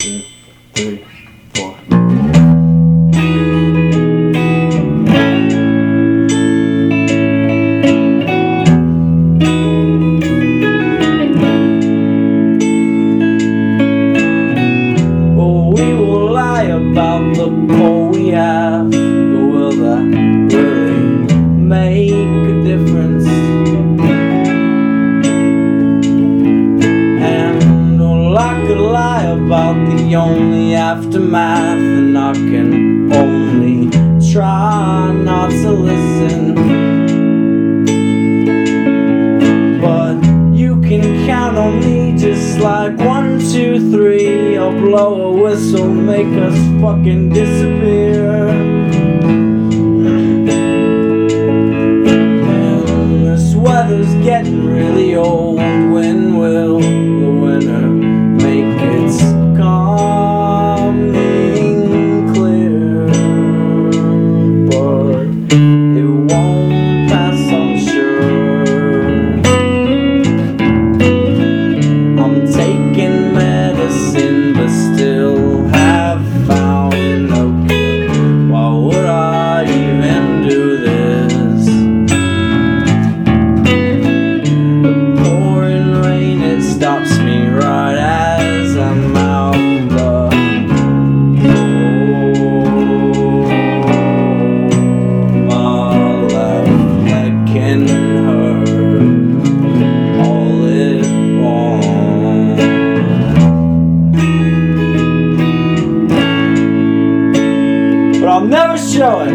two, three, four. Well, we will lie about the poor we have, the only aftermath, and I can only try not to listen. But you can count on me just like one, two, three. I'll blow a whistle, make us fucking disappear. And this weather's getting really old. When will I'll never show it.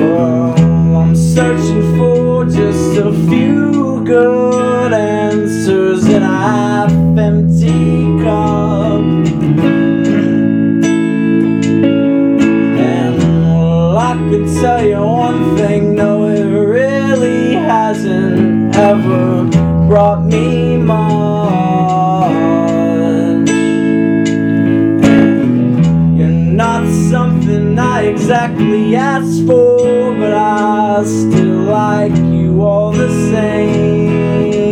Well, I'm searching for just a few good answers in a half empty cup. And I could tell you one thing, no, it really hasn't ever brought me much. Asked for, but I still like you all the same.